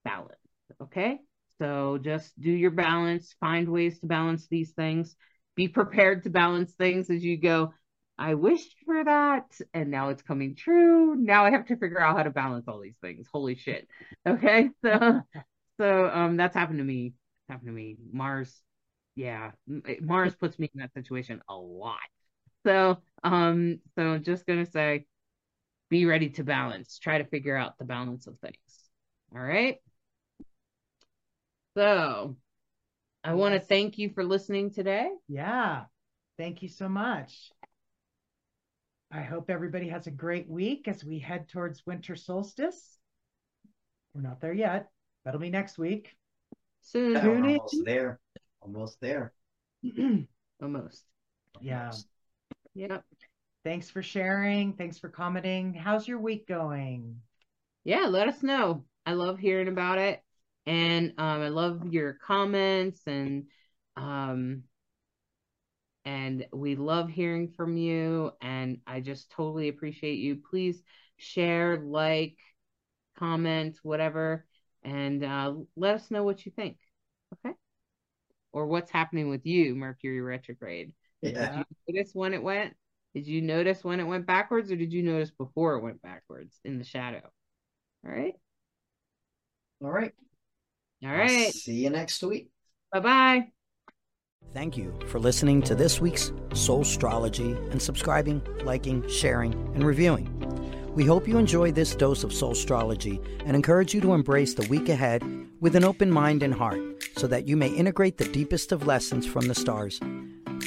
balance. Okay. So just do your balance, find ways to balance these things. Be prepared to balance things as you go. I wished for that and now it's coming true. Now I have to figure out how to balance all these things. Holy shit. Okay? So so um that's happened to me. It's happened to me. Mars yeah, Mars puts me in that situation a lot. So um so just to say be ready to balance. Try to figure out the balance of things. All right? So I want to thank you for listening today. Yeah. Thank you so much. I hope everybody has a great week as we head towards winter solstice. We're not there yet. That'll be next week. Soon. Yeah, we're almost there. Almost there. Almost. Yeah. Yep. Thanks for sharing. Thanks for commenting. How's your week going? Yeah, let us know. I love hearing about it and um, I love your comments and um, and we love hearing from you and I just totally appreciate you. Please share, like, comment, whatever, and uh, let us know what you think. Okay, or what's happening with you, Mercury retrograde. Yeah. Did you notice when it went? Did you notice when it went backwards, or did you notice before it went backwards in the shadow? All right. All right. All right. I'll see you next week. Bye bye. Thank you for listening to this week's Soulstrology and subscribing, liking, sharing, and reviewing. We hope you enjoy this dose of Soulstrology and encourage you to embrace the week ahead with an open mind and heart so that you may integrate the deepest of lessons from the stars.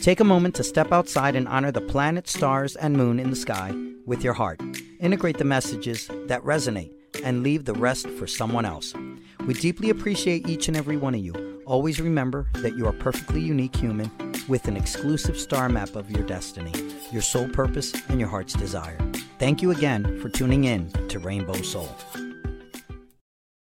Take a moment to step outside and honor the planets, stars, and moon in the sky with your heart. Integrate the messages that resonate and leave the rest for someone else. We deeply appreciate each and every one of you. Always remember that you are perfectly unique human with an exclusive star map of your destiny, your soul purpose, and your heart's desire. Thank you again for tuning in to Rainbow Soul.